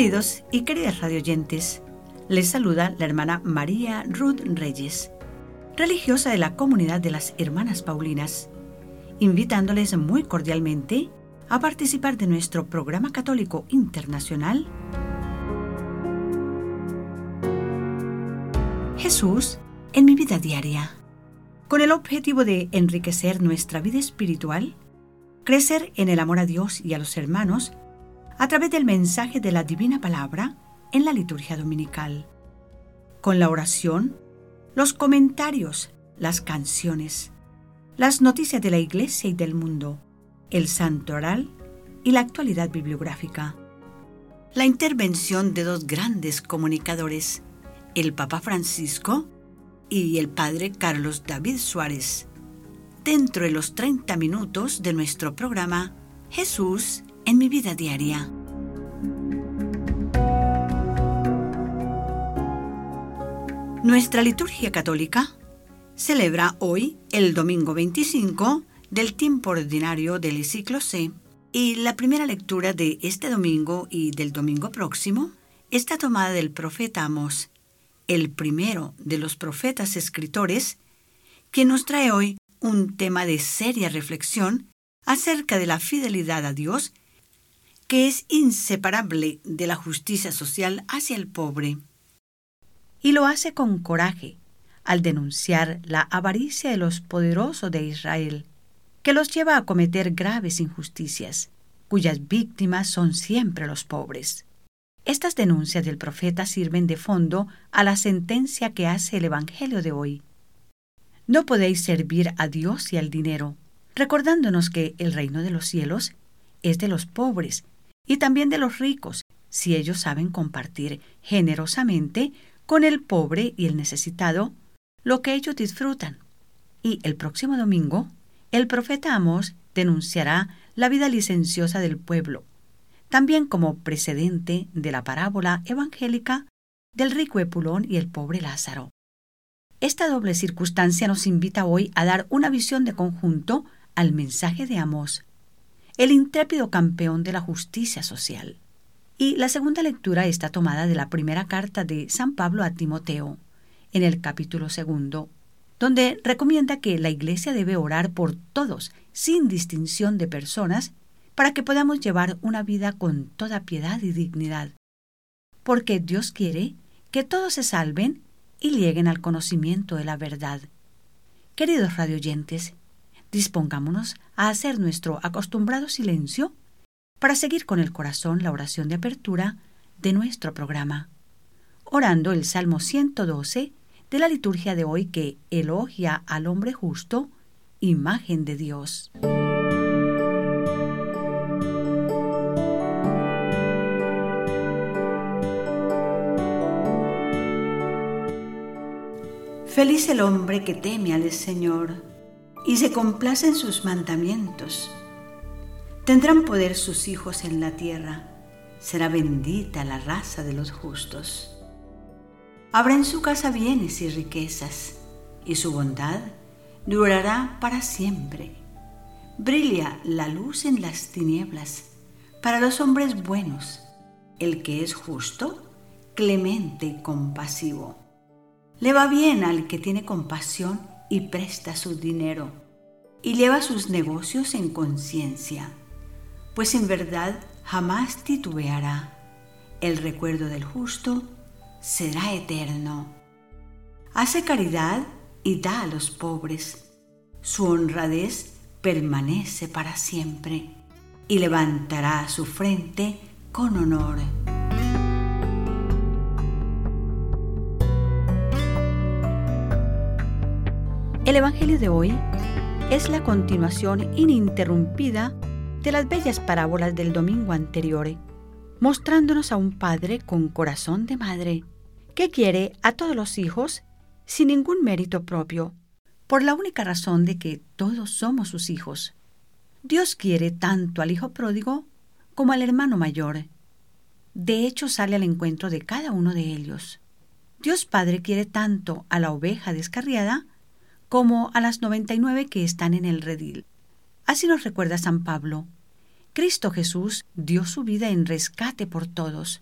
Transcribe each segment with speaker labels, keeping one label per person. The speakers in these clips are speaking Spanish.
Speaker 1: Queridos y queridas radioyentes, les saluda la hermana María Ruth Reyes, religiosa de la comunidad de las Hermanas Paulinas, invitándoles muy cordialmente a participar de nuestro programa católico internacional Jesús en mi vida diaria, con el objetivo de enriquecer nuestra vida espiritual, crecer en el amor a Dios y a los hermanos, a través del mensaje de la divina palabra en la liturgia dominical, con la oración, los comentarios, las canciones, las noticias de la Iglesia y del mundo, el santo oral y la actualidad bibliográfica. La intervención de dos grandes comunicadores, el Papa Francisco y el Padre Carlos David Suárez, dentro de los 30 minutos de nuestro programa Jesús en mi vida diaria. Nuestra liturgia católica celebra hoy el domingo 25 del tiempo ordinario del ciclo C y la primera lectura de este domingo y del domingo próximo está tomada del profeta Amos, el primero de los profetas escritores, que nos trae hoy un tema de seria reflexión acerca de la fidelidad a Dios que es inseparable de la justicia social hacia el pobre. Y lo hace con coraje, al denunciar la avaricia de los poderosos de Israel, que los lleva a cometer graves injusticias, cuyas víctimas son siempre los pobres. Estas denuncias del profeta sirven de fondo a la sentencia que hace el Evangelio de hoy. No podéis servir a Dios y al dinero, recordándonos que el reino de los cielos es de los pobres y también de los ricos, si ellos saben compartir generosamente con el pobre y el necesitado lo que ellos disfrutan. Y el próximo domingo, el profeta Amos denunciará la vida licenciosa del pueblo, también como precedente de la parábola evangélica del rico Epulón y el pobre Lázaro. Esta doble circunstancia nos invita hoy a dar una visión de conjunto al mensaje de Amos el intrépido campeón de la justicia social. Y la segunda lectura está tomada de la primera carta de San Pablo a Timoteo, en el capítulo segundo, donde recomienda que la Iglesia debe orar por todos, sin distinción de personas, para que podamos llevar una vida con toda piedad y dignidad. Porque Dios quiere que todos se salven y lleguen al conocimiento de la verdad. Queridos radioyentes, dispongámonos a hacer nuestro acostumbrado silencio para seguir con el corazón la oración de apertura de nuestro programa, orando el Salmo 112 de la liturgia de hoy que elogia al hombre justo, imagen de Dios. Feliz el hombre que teme al Señor y se complace en sus mandamientos. Tendrán poder sus hijos en la tierra, será bendita la raza de los justos. Habrá en su casa bienes y riquezas, y su bondad durará para siempre. Brilla la luz en las tinieblas para los hombres buenos, el que es justo, clemente y compasivo. Le va bien al que tiene compasión y presta su dinero y lleva sus negocios en conciencia, pues en verdad jamás titubeará. El recuerdo del justo será eterno. Hace caridad y da a los pobres. Su honradez permanece para siempre y levantará su frente con honor. El Evangelio de hoy es la continuación ininterrumpida de las bellas parábolas del domingo anterior, mostrándonos a un padre con corazón de madre, que quiere a todos los hijos sin ningún mérito propio, por la única razón de que todos somos sus hijos. Dios quiere tanto al hijo pródigo como al hermano mayor. De hecho, sale al encuentro de cada uno de ellos. Dios Padre quiere tanto a la oveja descarriada como a las 99 que están en el redil. Así nos recuerda San Pablo. Cristo Jesús dio su vida en rescate por todos.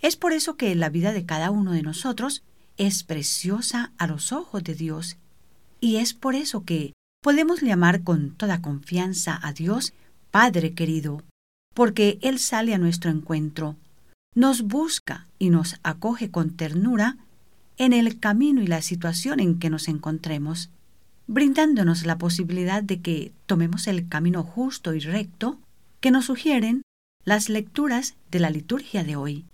Speaker 1: Es por eso que la vida de cada uno de nosotros es preciosa a los ojos de Dios, y es por eso que podemos llamar con toda confianza a Dios Padre querido, porque Él sale a nuestro encuentro, nos busca y nos acoge con ternura en el camino y la situación en que nos encontremos, brindándonos la posibilidad de que tomemos el camino justo y recto que nos sugieren las lecturas de la liturgia de hoy.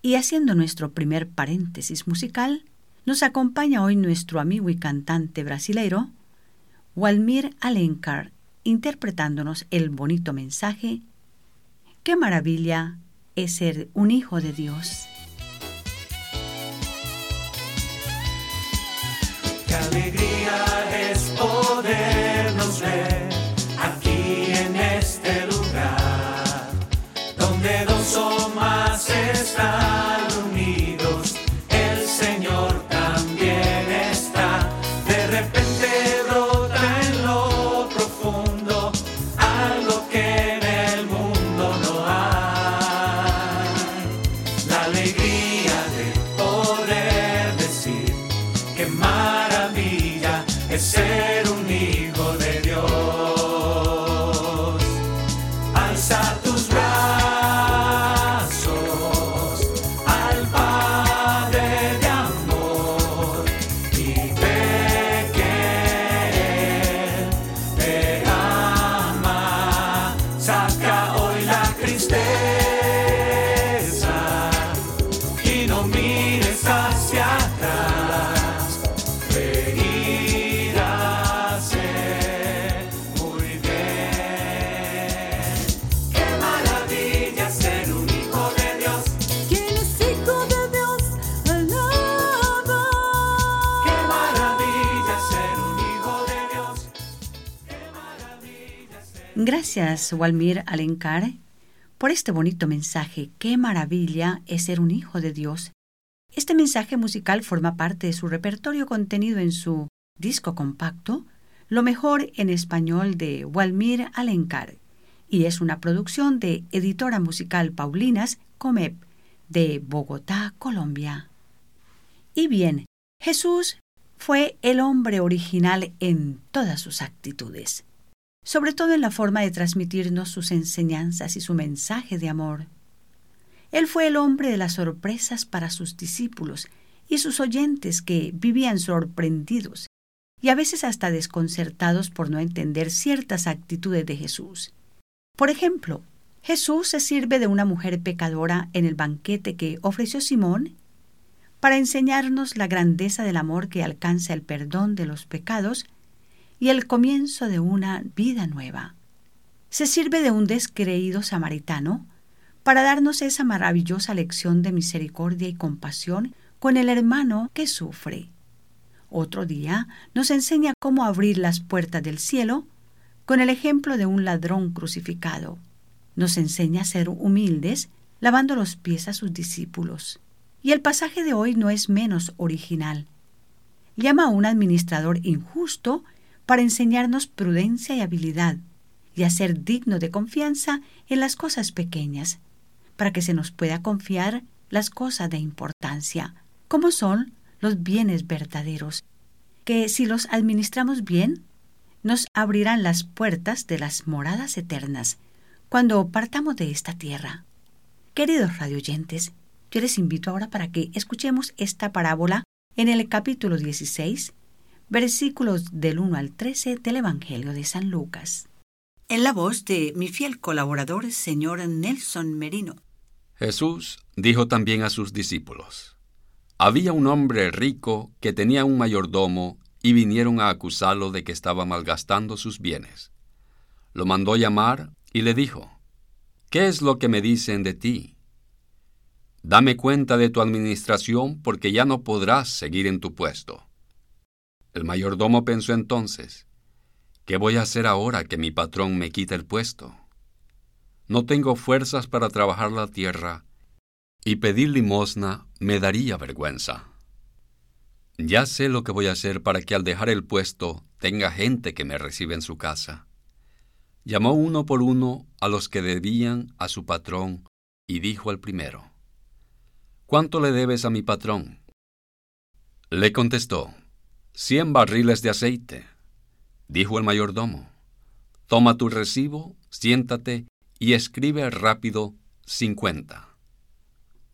Speaker 1: Y haciendo nuestro primer paréntesis musical, nos acompaña hoy nuestro amigo y cantante brasilero, Walmir Alencar, interpretándonos el bonito mensaje, Qué maravilla es ser un hijo de Dios.
Speaker 2: Qué alegría podernos ver
Speaker 1: Gracias, Walmir Alencar, por este bonito mensaje. Qué maravilla es ser un hijo de Dios. Este mensaje musical forma parte de su repertorio contenido en su disco compacto, Lo mejor en español de Walmir Alencar, y es una producción de editora musical Paulinas Comep, de Bogotá, Colombia. Y bien, Jesús fue el hombre original en todas sus actitudes sobre todo en la forma de transmitirnos sus enseñanzas y su mensaje de amor. Él fue el hombre de las sorpresas para sus discípulos y sus oyentes que vivían sorprendidos y a veces hasta desconcertados por no entender ciertas actitudes de Jesús. Por ejemplo, Jesús se sirve de una mujer pecadora en el banquete que ofreció Simón para enseñarnos la grandeza del amor que alcanza el perdón de los pecados y el comienzo de una vida nueva. Se sirve de un descreído samaritano para darnos esa maravillosa lección de misericordia y compasión con el hermano que sufre. Otro día nos enseña cómo abrir las puertas del cielo con el ejemplo de un ladrón crucificado. Nos enseña a ser humildes lavando los pies a sus discípulos. Y el pasaje de hoy no es menos original. Llama a un administrador injusto para enseñarnos prudencia y habilidad, y a ser digno de confianza en las cosas pequeñas, para que se nos pueda confiar las cosas de importancia, como son los bienes verdaderos, que si los administramos bien, nos abrirán las puertas de las moradas eternas cuando partamos de esta tierra. Queridos radioyentes, yo les invito ahora para que escuchemos esta parábola en el capítulo 16 versículos del 1 al 13 del Evangelio de San Lucas. En la voz de mi fiel colaborador, señor Nelson Merino.
Speaker 3: Jesús dijo también a sus discípulos, Había un hombre rico que tenía un mayordomo y vinieron a acusarlo de que estaba malgastando sus bienes. Lo mandó llamar y le dijo, ¿Qué es lo que me dicen de ti? Dame cuenta de tu administración porque ya no podrás seguir en tu puesto. El mayordomo pensó entonces, ¿qué voy a hacer ahora que mi patrón me quita el puesto? No tengo fuerzas para trabajar la tierra y pedir limosna me daría vergüenza. Ya sé lo que voy a hacer para que al dejar el puesto tenga gente que me reciba en su casa. Llamó uno por uno a los que debían a su patrón y dijo al primero, ¿cuánto le debes a mi patrón? Le contestó, cien barriles de aceite. Dijo el mayordomo, toma tu recibo, siéntate y escribe rápido cincuenta.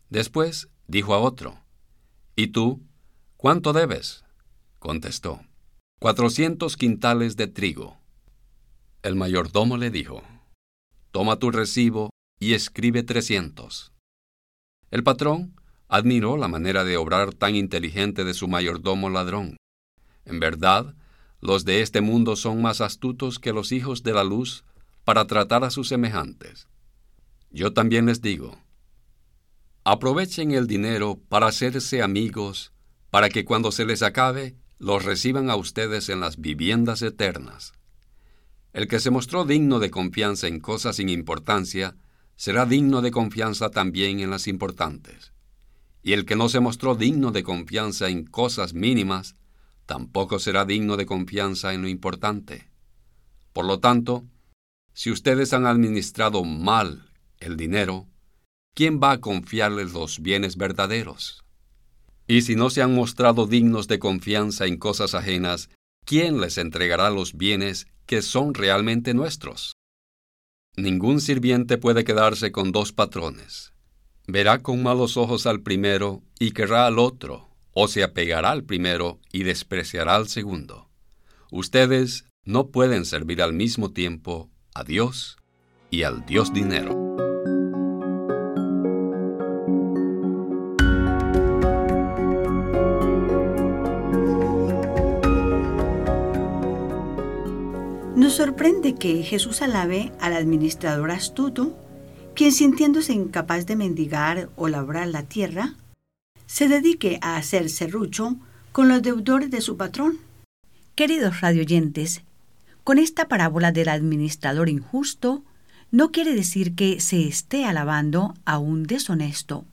Speaker 3: Después dijo a otro, ¿y tú cuánto debes? Contestó, cuatrocientos quintales de trigo. El mayordomo le dijo, toma tu recibo y escribe trescientos. El patrón admiró la manera de obrar tan inteligente de su mayordomo ladrón. En verdad, los de este mundo son más astutos que los hijos de la luz para tratar a sus semejantes. Yo también les digo, aprovechen el dinero para hacerse amigos, para que cuando se les acabe, los reciban a ustedes en las viviendas eternas. El que se mostró digno de confianza en cosas sin importancia, será digno de confianza también en las importantes. Y el que no se mostró digno de confianza en cosas mínimas, tampoco será digno de confianza en lo importante. Por lo tanto, si ustedes han administrado mal el dinero, ¿quién va a confiarles los bienes verdaderos? Y si no se han mostrado dignos de confianza en cosas ajenas, ¿quién les entregará los bienes que son realmente nuestros? Ningún sirviente puede quedarse con dos patrones. Verá con malos ojos al primero y querrá al otro, o se apegará al primero y despreciará al segundo. Ustedes no pueden servir al mismo tiempo a Dios y al Dios dinero.
Speaker 1: Nos sorprende que Jesús alabe al administrador astuto, quien sintiéndose incapaz de mendigar o labrar la tierra, se dedique a hacer serrucho con los deudores de su patrón. Queridos radioyentes, con esta parábola del administrador injusto, no quiere decir que se esté alabando a un deshonesto.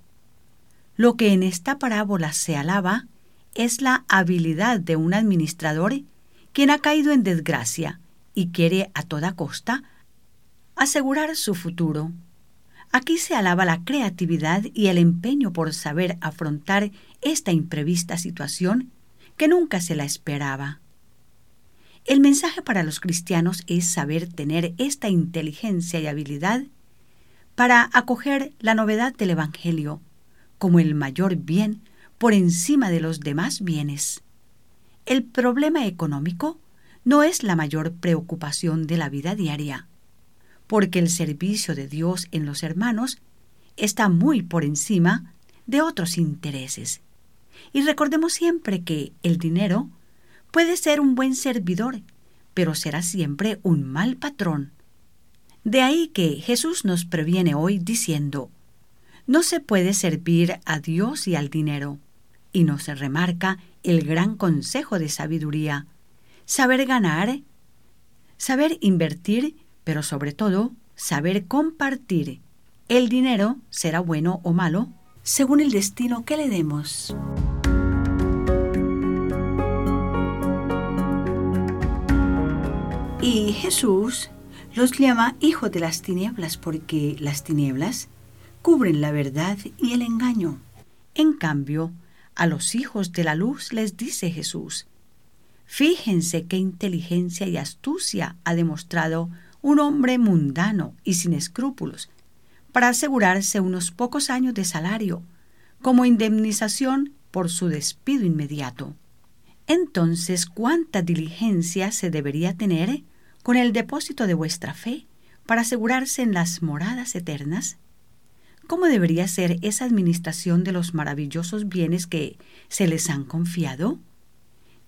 Speaker 1: Lo que en esta parábola se alaba es la habilidad de un administrador quien ha caído en desgracia y quiere a toda costa asegurar su futuro. Aquí se alaba la creatividad y el empeño por saber afrontar esta imprevista situación que nunca se la esperaba. El mensaje para los cristianos es saber tener esta inteligencia y habilidad para acoger la novedad del Evangelio como el mayor bien por encima de los demás bienes. El problema económico no es la mayor preocupación de la vida diaria, porque el servicio de Dios en los hermanos está muy por encima de otros intereses. Y recordemos siempre que el dinero puede ser un buen servidor, pero será siempre un mal patrón. De ahí que Jesús nos previene hoy diciendo, no se puede servir a Dios y al dinero, y nos remarca el gran consejo de sabiduría, saber ganar, saber invertir, pero sobre todo saber compartir. El dinero será bueno o malo según el destino que le demos. Y Jesús los llama hijos de las tinieblas porque las tinieblas cubren la verdad y el engaño. En cambio, a los hijos de la luz les dice Jesús, Fíjense qué inteligencia y astucia ha demostrado un hombre mundano y sin escrúpulos para asegurarse unos pocos años de salario como indemnización por su despido inmediato. Entonces, ¿cuánta diligencia se debería tener con el depósito de vuestra fe para asegurarse en las moradas eternas? ¿Cómo debería ser esa administración de los maravillosos bienes que se les han confiado?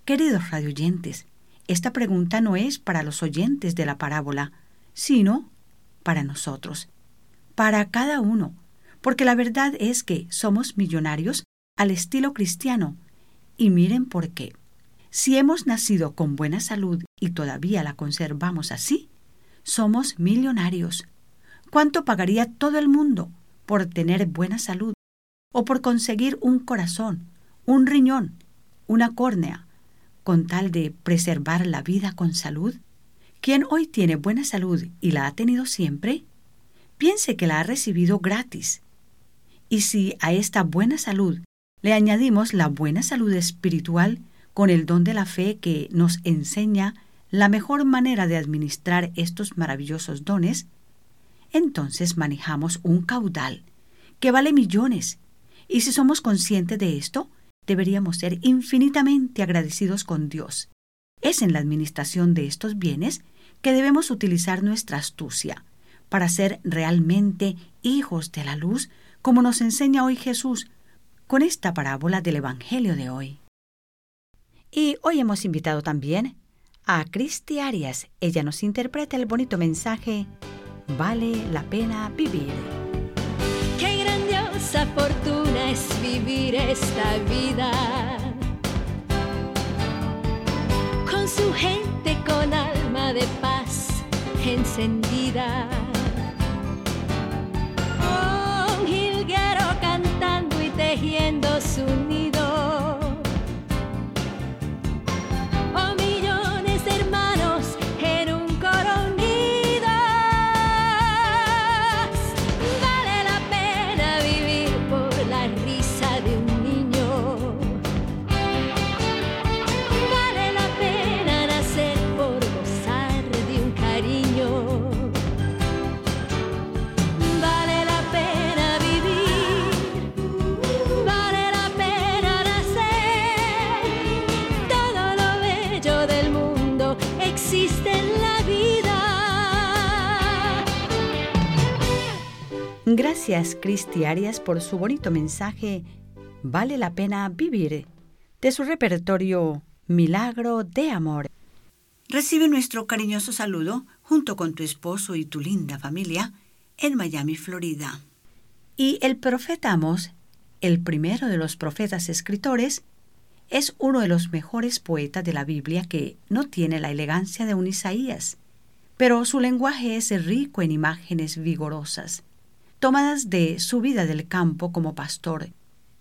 Speaker 1: Queridos radioyentes, esta pregunta no es para los oyentes de la parábola, sino para nosotros, para cada uno, porque la verdad es que somos millonarios al estilo cristiano. Y miren por qué. Si hemos nacido con buena salud y todavía la conservamos así, somos millonarios. ¿Cuánto pagaría todo el mundo por tener buena salud o por conseguir un corazón, un riñón, una córnea, con tal de preservar la vida con salud? Quien hoy tiene buena salud y la ha tenido siempre, piense que la ha recibido gratis. Y si a esta buena salud le añadimos la buena salud espiritual con el don de la fe que nos enseña la mejor manera de administrar estos maravillosos dones, entonces manejamos un caudal que vale millones. Y si somos conscientes de esto, deberíamos ser infinitamente agradecidos con Dios. Es en la administración de estos bienes que debemos utilizar nuestra astucia para ser realmente hijos de la luz, como nos enseña hoy Jesús con esta parábola del Evangelio de hoy. Y hoy hemos invitado también a Cristi Arias. Ella nos interpreta el bonito mensaje Vale la pena vivir.
Speaker 4: Qué grandiosa fortuna es vivir esta vida. Con su gente con alma de paz encendida. Un jilguero cantando y tejiendo su
Speaker 1: Gracias, Cristi Arias, por su bonito mensaje Vale la pena vivir, de su repertorio Milagro de Amor. Recibe nuestro cariñoso saludo junto con tu esposo y tu linda familia en Miami, Florida. Y el profeta Amos, el primero de los profetas escritores, es uno de los mejores poetas de la Biblia que no tiene la elegancia de un Isaías, pero su lenguaje es rico en imágenes vigorosas, tomadas de su vida del campo como pastor.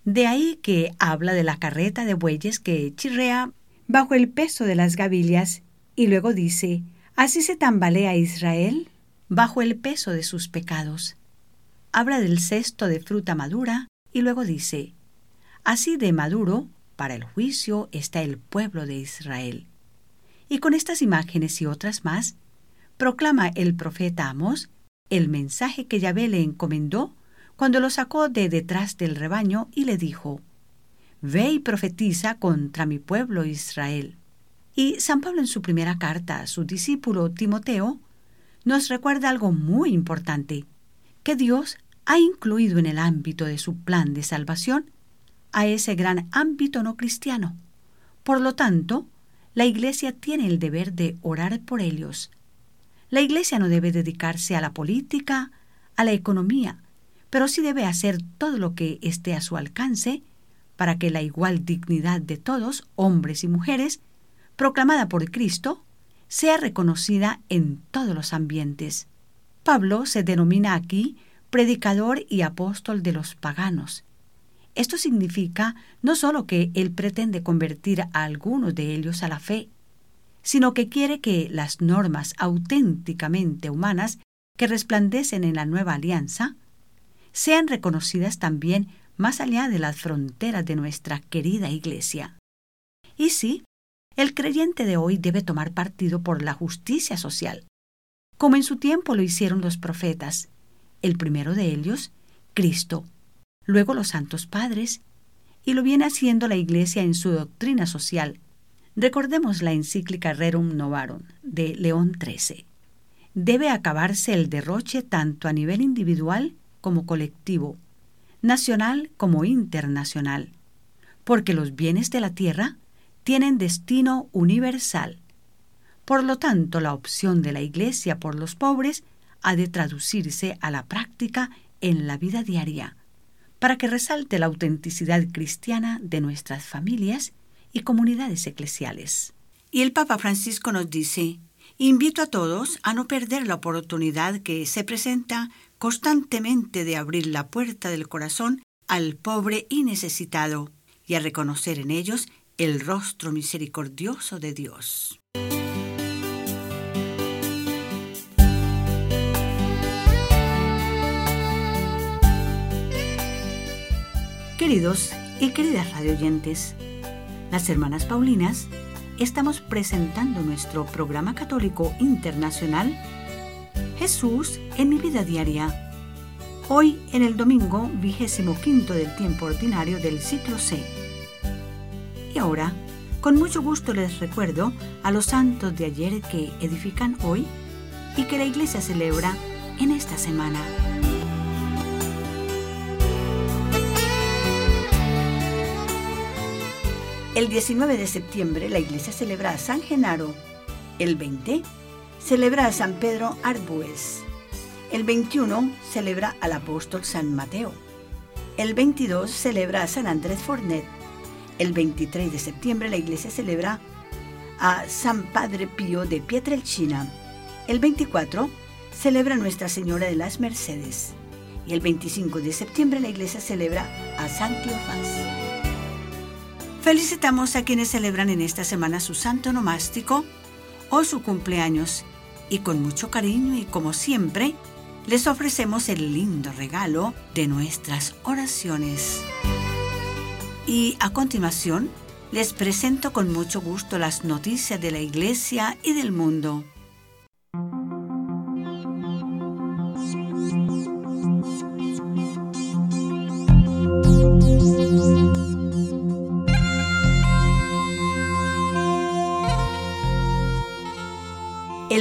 Speaker 1: De ahí que habla de la carreta de bueyes que chirrea bajo el peso de las gavillas y luego dice, así se tambalea Israel bajo el peso de sus pecados. Habla del cesto de fruta madura y luego dice, así de maduro para el juicio está el pueblo de Israel. Y con estas imágenes y otras más, proclama el profeta Amos el mensaje que Yahvé le encomendó cuando lo sacó de detrás del rebaño y le dijo, Ve y profetiza contra mi pueblo Israel. Y San Pablo en su primera carta a su discípulo Timoteo nos recuerda algo muy importante, que Dios ha incluido en el ámbito de su plan de salvación a ese gran ámbito no cristiano. Por lo tanto, la Iglesia tiene el deber de orar por ellos. La Iglesia no debe dedicarse a la política, a la economía, pero sí debe hacer todo lo que esté a su alcance para que la igual dignidad de todos, hombres y mujeres, proclamada por Cristo, sea reconocida en todos los ambientes. Pablo se denomina aquí predicador y apóstol de los paganos. Esto significa no solo que él pretende convertir a algunos de ellos a la fe, sino que quiere que las normas auténticamente humanas que resplandecen en la nueva alianza sean reconocidas también más allá de las fronteras de nuestra querida Iglesia. Y sí, el creyente de hoy debe tomar partido por la justicia social, como en su tiempo lo hicieron los profetas, el primero de ellos, Cristo, luego los santos padres, y lo viene haciendo la Iglesia en su doctrina social. Recordemos la encíclica Rerum Novarum de León XIII. Debe acabarse el derroche tanto a nivel individual como colectivo, nacional como internacional, porque los bienes de la tierra tienen destino universal. Por lo tanto, la opción de la Iglesia por los pobres ha de traducirse a la práctica en la vida diaria, para que resalte la autenticidad cristiana de nuestras familias y comunidades eclesiales. Y el Papa Francisco nos dice, invito a todos a no perder la oportunidad que se presenta constantemente de abrir la puerta del corazón al pobre y necesitado y a reconocer en ellos el rostro misericordioso de Dios. Queridos y queridas radioyentes, las hermanas Paulinas estamos presentando nuestro programa católico internacional Jesús en mi vida diaria. Hoy en el domingo vigésimo quinto del tiempo ordinario del ciclo C. Y ahora, con mucho gusto les recuerdo a los santos de ayer que edifican hoy y que la iglesia celebra en esta semana. El 19 de septiembre la iglesia celebra a San Genaro. El 20 celebra a San Pedro Arbues. El 21 celebra al apóstol San Mateo. El 22 celebra a San Andrés Fornet. El 23 de septiembre la iglesia celebra a San Padre Pío de Pietrelcina. El 24 celebra a Nuestra Señora de las Mercedes. Y el 25 de septiembre la iglesia celebra a San Cleofás. Felicitamos a quienes celebran en esta semana su santo nomástico o su cumpleaños y con mucho cariño y como siempre les ofrecemos el lindo regalo de nuestras oraciones. Y a continuación les presento con mucho gusto las noticias de la iglesia y del mundo.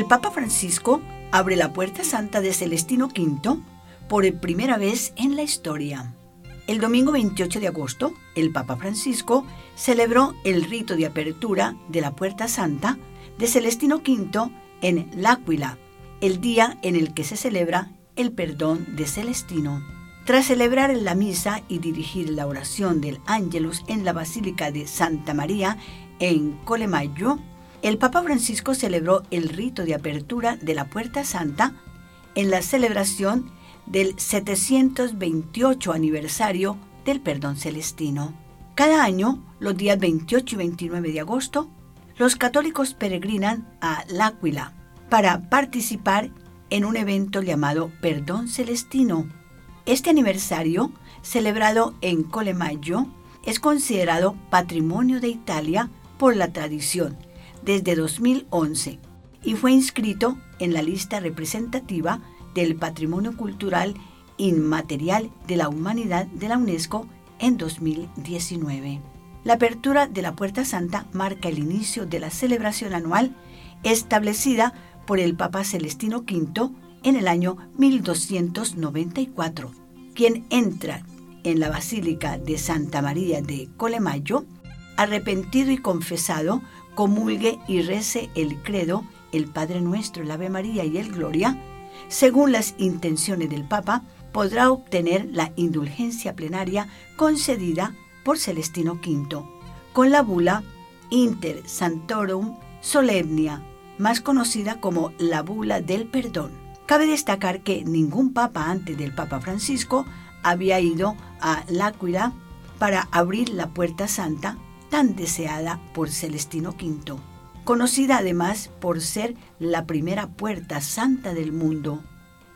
Speaker 1: Papa Francisco abre la puerta santa de Celestino V por primera vez en la historia. El domingo 28 de agosto, el Papa Francisco celebró el rito de apertura de la Puerta Santa de Celestino V en L'Aquila, el día en el que se celebra el perdón de Celestino. Tras celebrar la misa y dirigir la oración del Ángelus en la Basílica de Santa María en Colemayo, el Papa Francisco celebró el rito de apertura de la Puerta Santa en la celebración del 728 aniversario del perdón celestino. Cada año, los días 28 y 29 de agosto, los católicos peregrinan a L'Aquila para participar en un evento llamado Perdón Celestino. Este aniversario, celebrado en Colemayo, es considerado patrimonio de Italia por la tradición desde 2011 y fue inscrito en la lista representativa del Patrimonio Cultural Inmaterial de la Humanidad de la UNESCO en 2019. La apertura de la Puerta Santa marca el inicio de la celebración anual establecida por el Papa Celestino V en el año 1294, quien entra en la Basílica de Santa María de Colemayo, arrepentido y confesado comulgue y rece el credo, el Padre Nuestro, el Ave María y el Gloria, según las intenciones del Papa, podrá obtener la indulgencia plenaria concedida por Celestino V, con la bula Inter Santorum Solemnia, más conocida como la bula del perdón. Cabe destacar que ningún papa antes del Papa Francisco había ido a L'Aquila para abrir la puerta santa tan deseada por Celestino V, conocida además por ser la primera puerta santa del mundo.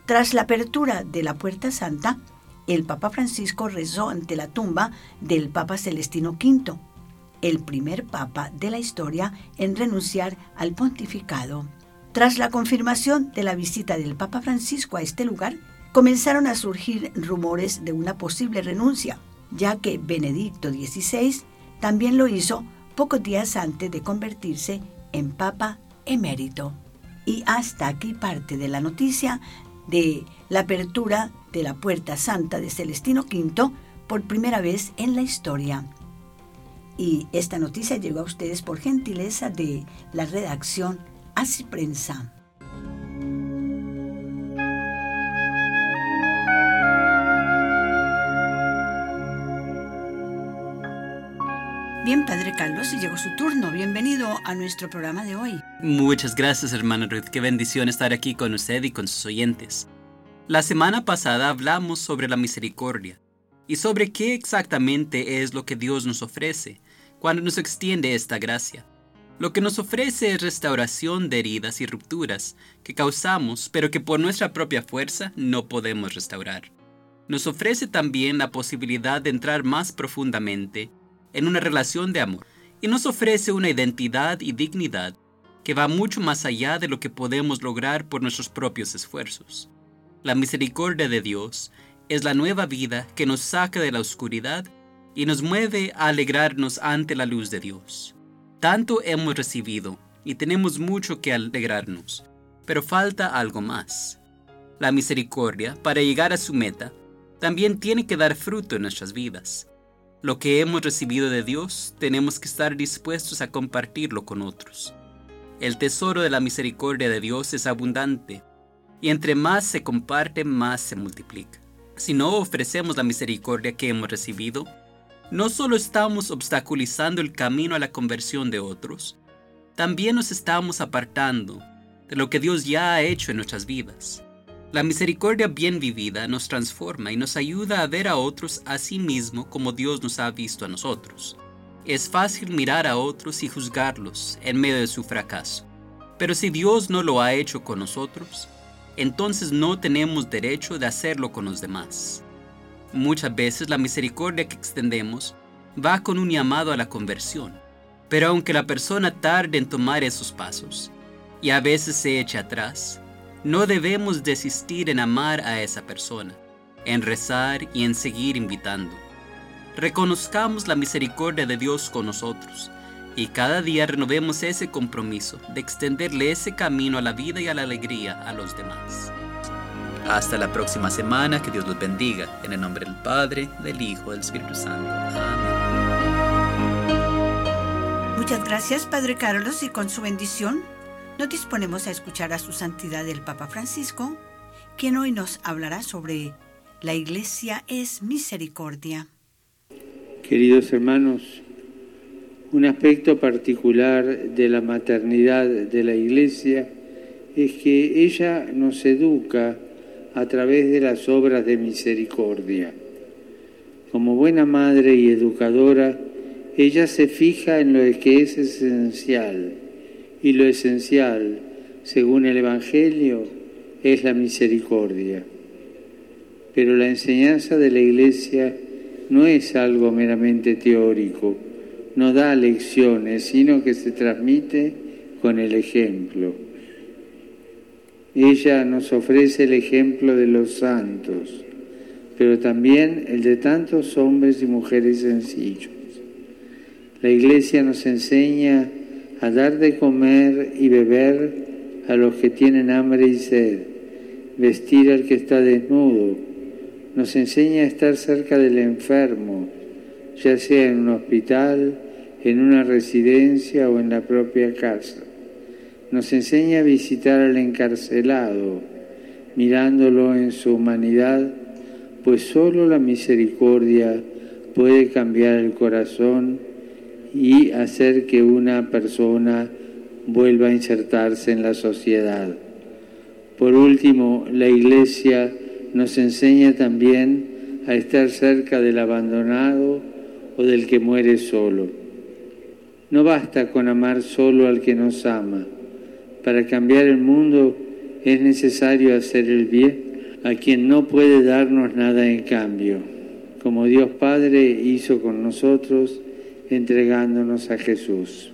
Speaker 1: Tras la apertura de la puerta santa, el Papa Francisco rezó ante la tumba del Papa Celestino V, el primer papa de la historia en renunciar al pontificado. Tras la confirmación de la visita del Papa Francisco a este lugar, comenzaron a surgir rumores de una posible renuncia, ya que Benedicto XVI también lo hizo pocos días antes de convertirse en Papa emérito. Y hasta aquí parte de la noticia de la apertura de la Puerta Santa de Celestino V por primera vez en la historia. Y esta noticia llegó a ustedes por gentileza de la redacción Así Prensa. Bien, Padre Carlos, y llegó su turno. Bienvenido a nuestro programa de hoy.
Speaker 5: Muchas gracias, hermana Ruth. Qué bendición estar aquí con usted y con sus oyentes. La semana pasada hablamos sobre la misericordia y sobre qué exactamente es lo que Dios nos ofrece cuando nos extiende esta gracia. Lo que nos ofrece es restauración de heridas y rupturas que causamos, pero que por nuestra propia fuerza no podemos restaurar. nos ofrece también la posibilidad de entrar más profundamente en una relación de amor y nos ofrece una identidad y dignidad que va mucho más allá de lo que podemos lograr por nuestros propios esfuerzos. La misericordia de Dios es la nueva vida que nos saca de la oscuridad y nos mueve a alegrarnos ante la luz de Dios. Tanto hemos recibido y tenemos mucho que alegrarnos, pero falta algo más. La misericordia, para llegar a su meta, también tiene que dar fruto en nuestras vidas. Lo que hemos recibido de Dios tenemos que estar dispuestos a compartirlo con otros. El tesoro de la misericordia de Dios es abundante, y entre más se comparte, más se multiplica. Si no ofrecemos la misericordia que hemos recibido, no solo estamos obstaculizando el camino a la conversión de otros, también nos estamos apartando de lo que Dios ya ha hecho en nuestras vidas. La misericordia bien vivida nos transforma y nos ayuda a ver a otros a sí mismo como Dios nos ha visto a nosotros. Es fácil mirar a otros y juzgarlos en medio de su fracaso. Pero si Dios no lo ha hecho con nosotros, entonces no tenemos derecho de hacerlo con los demás. Muchas veces la misericordia que extendemos va con un llamado a la conversión. Pero aunque la persona tarde en tomar esos pasos y a veces se eche atrás, no debemos desistir en amar a esa persona, en rezar y en seguir invitando. Reconozcamos la misericordia de Dios con nosotros y cada día renovemos ese compromiso de extenderle ese camino a la vida y a la alegría a los demás. Hasta la próxima semana, que Dios los bendiga, en el nombre del Padre, del Hijo, del Espíritu Santo. Amén.
Speaker 1: Muchas gracias, Padre Carlos, y con su bendición nos disponemos a escuchar a su santidad el Papa Francisco, quien hoy nos hablará sobre la Iglesia es misericordia.
Speaker 6: Queridos hermanos, un aspecto particular de la maternidad de la Iglesia es que ella nos educa a través de las obras de misericordia. Como buena madre y educadora, ella se fija en lo que es esencial y lo esencial, según el Evangelio, es la misericordia. Pero la enseñanza de la Iglesia no es algo meramente teórico, no da lecciones, sino que se transmite con el ejemplo. Ella nos ofrece el ejemplo de los santos, pero también el de tantos hombres y mujeres sencillos. La Iglesia nos enseña a dar de comer y beber a los que tienen hambre y sed, vestir al que está desnudo. Nos enseña a estar cerca del enfermo, ya sea en un hospital, en una residencia o en la propia casa. Nos enseña a visitar al encarcelado, mirándolo en su humanidad, pues solo la misericordia puede cambiar el corazón y hacer que una persona vuelva a insertarse en la sociedad. Por último, la Iglesia nos enseña también a estar cerca del abandonado o del que muere solo. No basta con amar solo al que nos ama. Para cambiar el mundo es necesario hacer el bien a quien no puede darnos nada en cambio. Como Dios Padre hizo con nosotros, entregándonos a Jesús.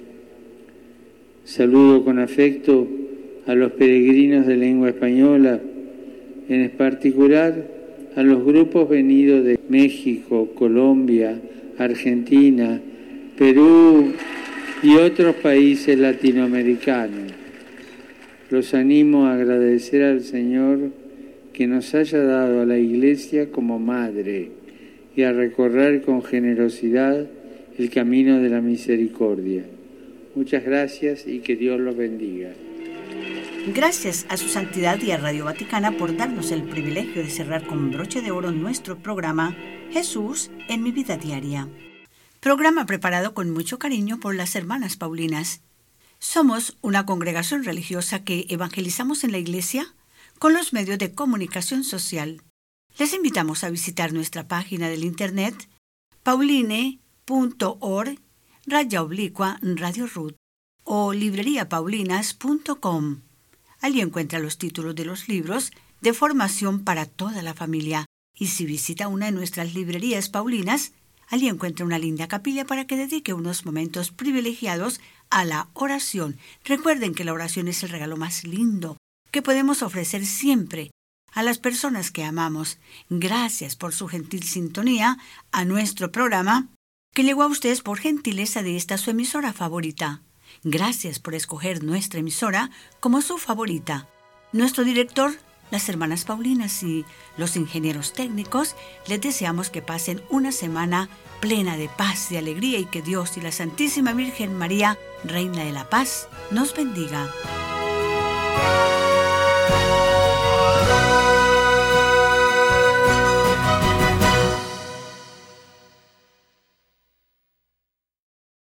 Speaker 6: Saludo con afecto a los peregrinos de lengua española, en particular a los grupos venidos de México, Colombia, Argentina, Perú y otros países latinoamericanos. Los animo a agradecer al Señor que nos haya dado a la Iglesia como madre y a recorrer con generosidad el camino de la misericordia. Muchas gracias y que Dios los bendiga.
Speaker 1: Gracias a su santidad y a Radio Vaticana por darnos el privilegio de cerrar con broche de oro nuestro programa Jesús en mi vida diaria. Programa preparado con mucho cariño por las hermanas Paulinas. Somos una congregación religiosa que evangelizamos en la iglesia con los medios de comunicación social. Les invitamos a visitar nuestra página del internet pauline .org, raya oblicua Radio Ruth o libreriapaulinas.com. Allí encuentra los títulos de los libros de formación para toda la familia Y si visita una de nuestras librerías paulinas, allí encuentra una linda capilla para que dedique unos momentos privilegiados a la oración. Recuerden que la oración es el regalo más lindo que podemos ofrecer siempre a las personas que amamos. Gracias por su gentil sintonía a nuestro programa que llegó a ustedes por gentileza de esta su emisora favorita. Gracias por escoger nuestra emisora como su favorita. Nuestro director, las hermanas Paulinas y los ingenieros técnicos, les deseamos que pasen una semana plena de paz y alegría y que Dios y la Santísima Virgen María, Reina de la Paz, nos bendiga.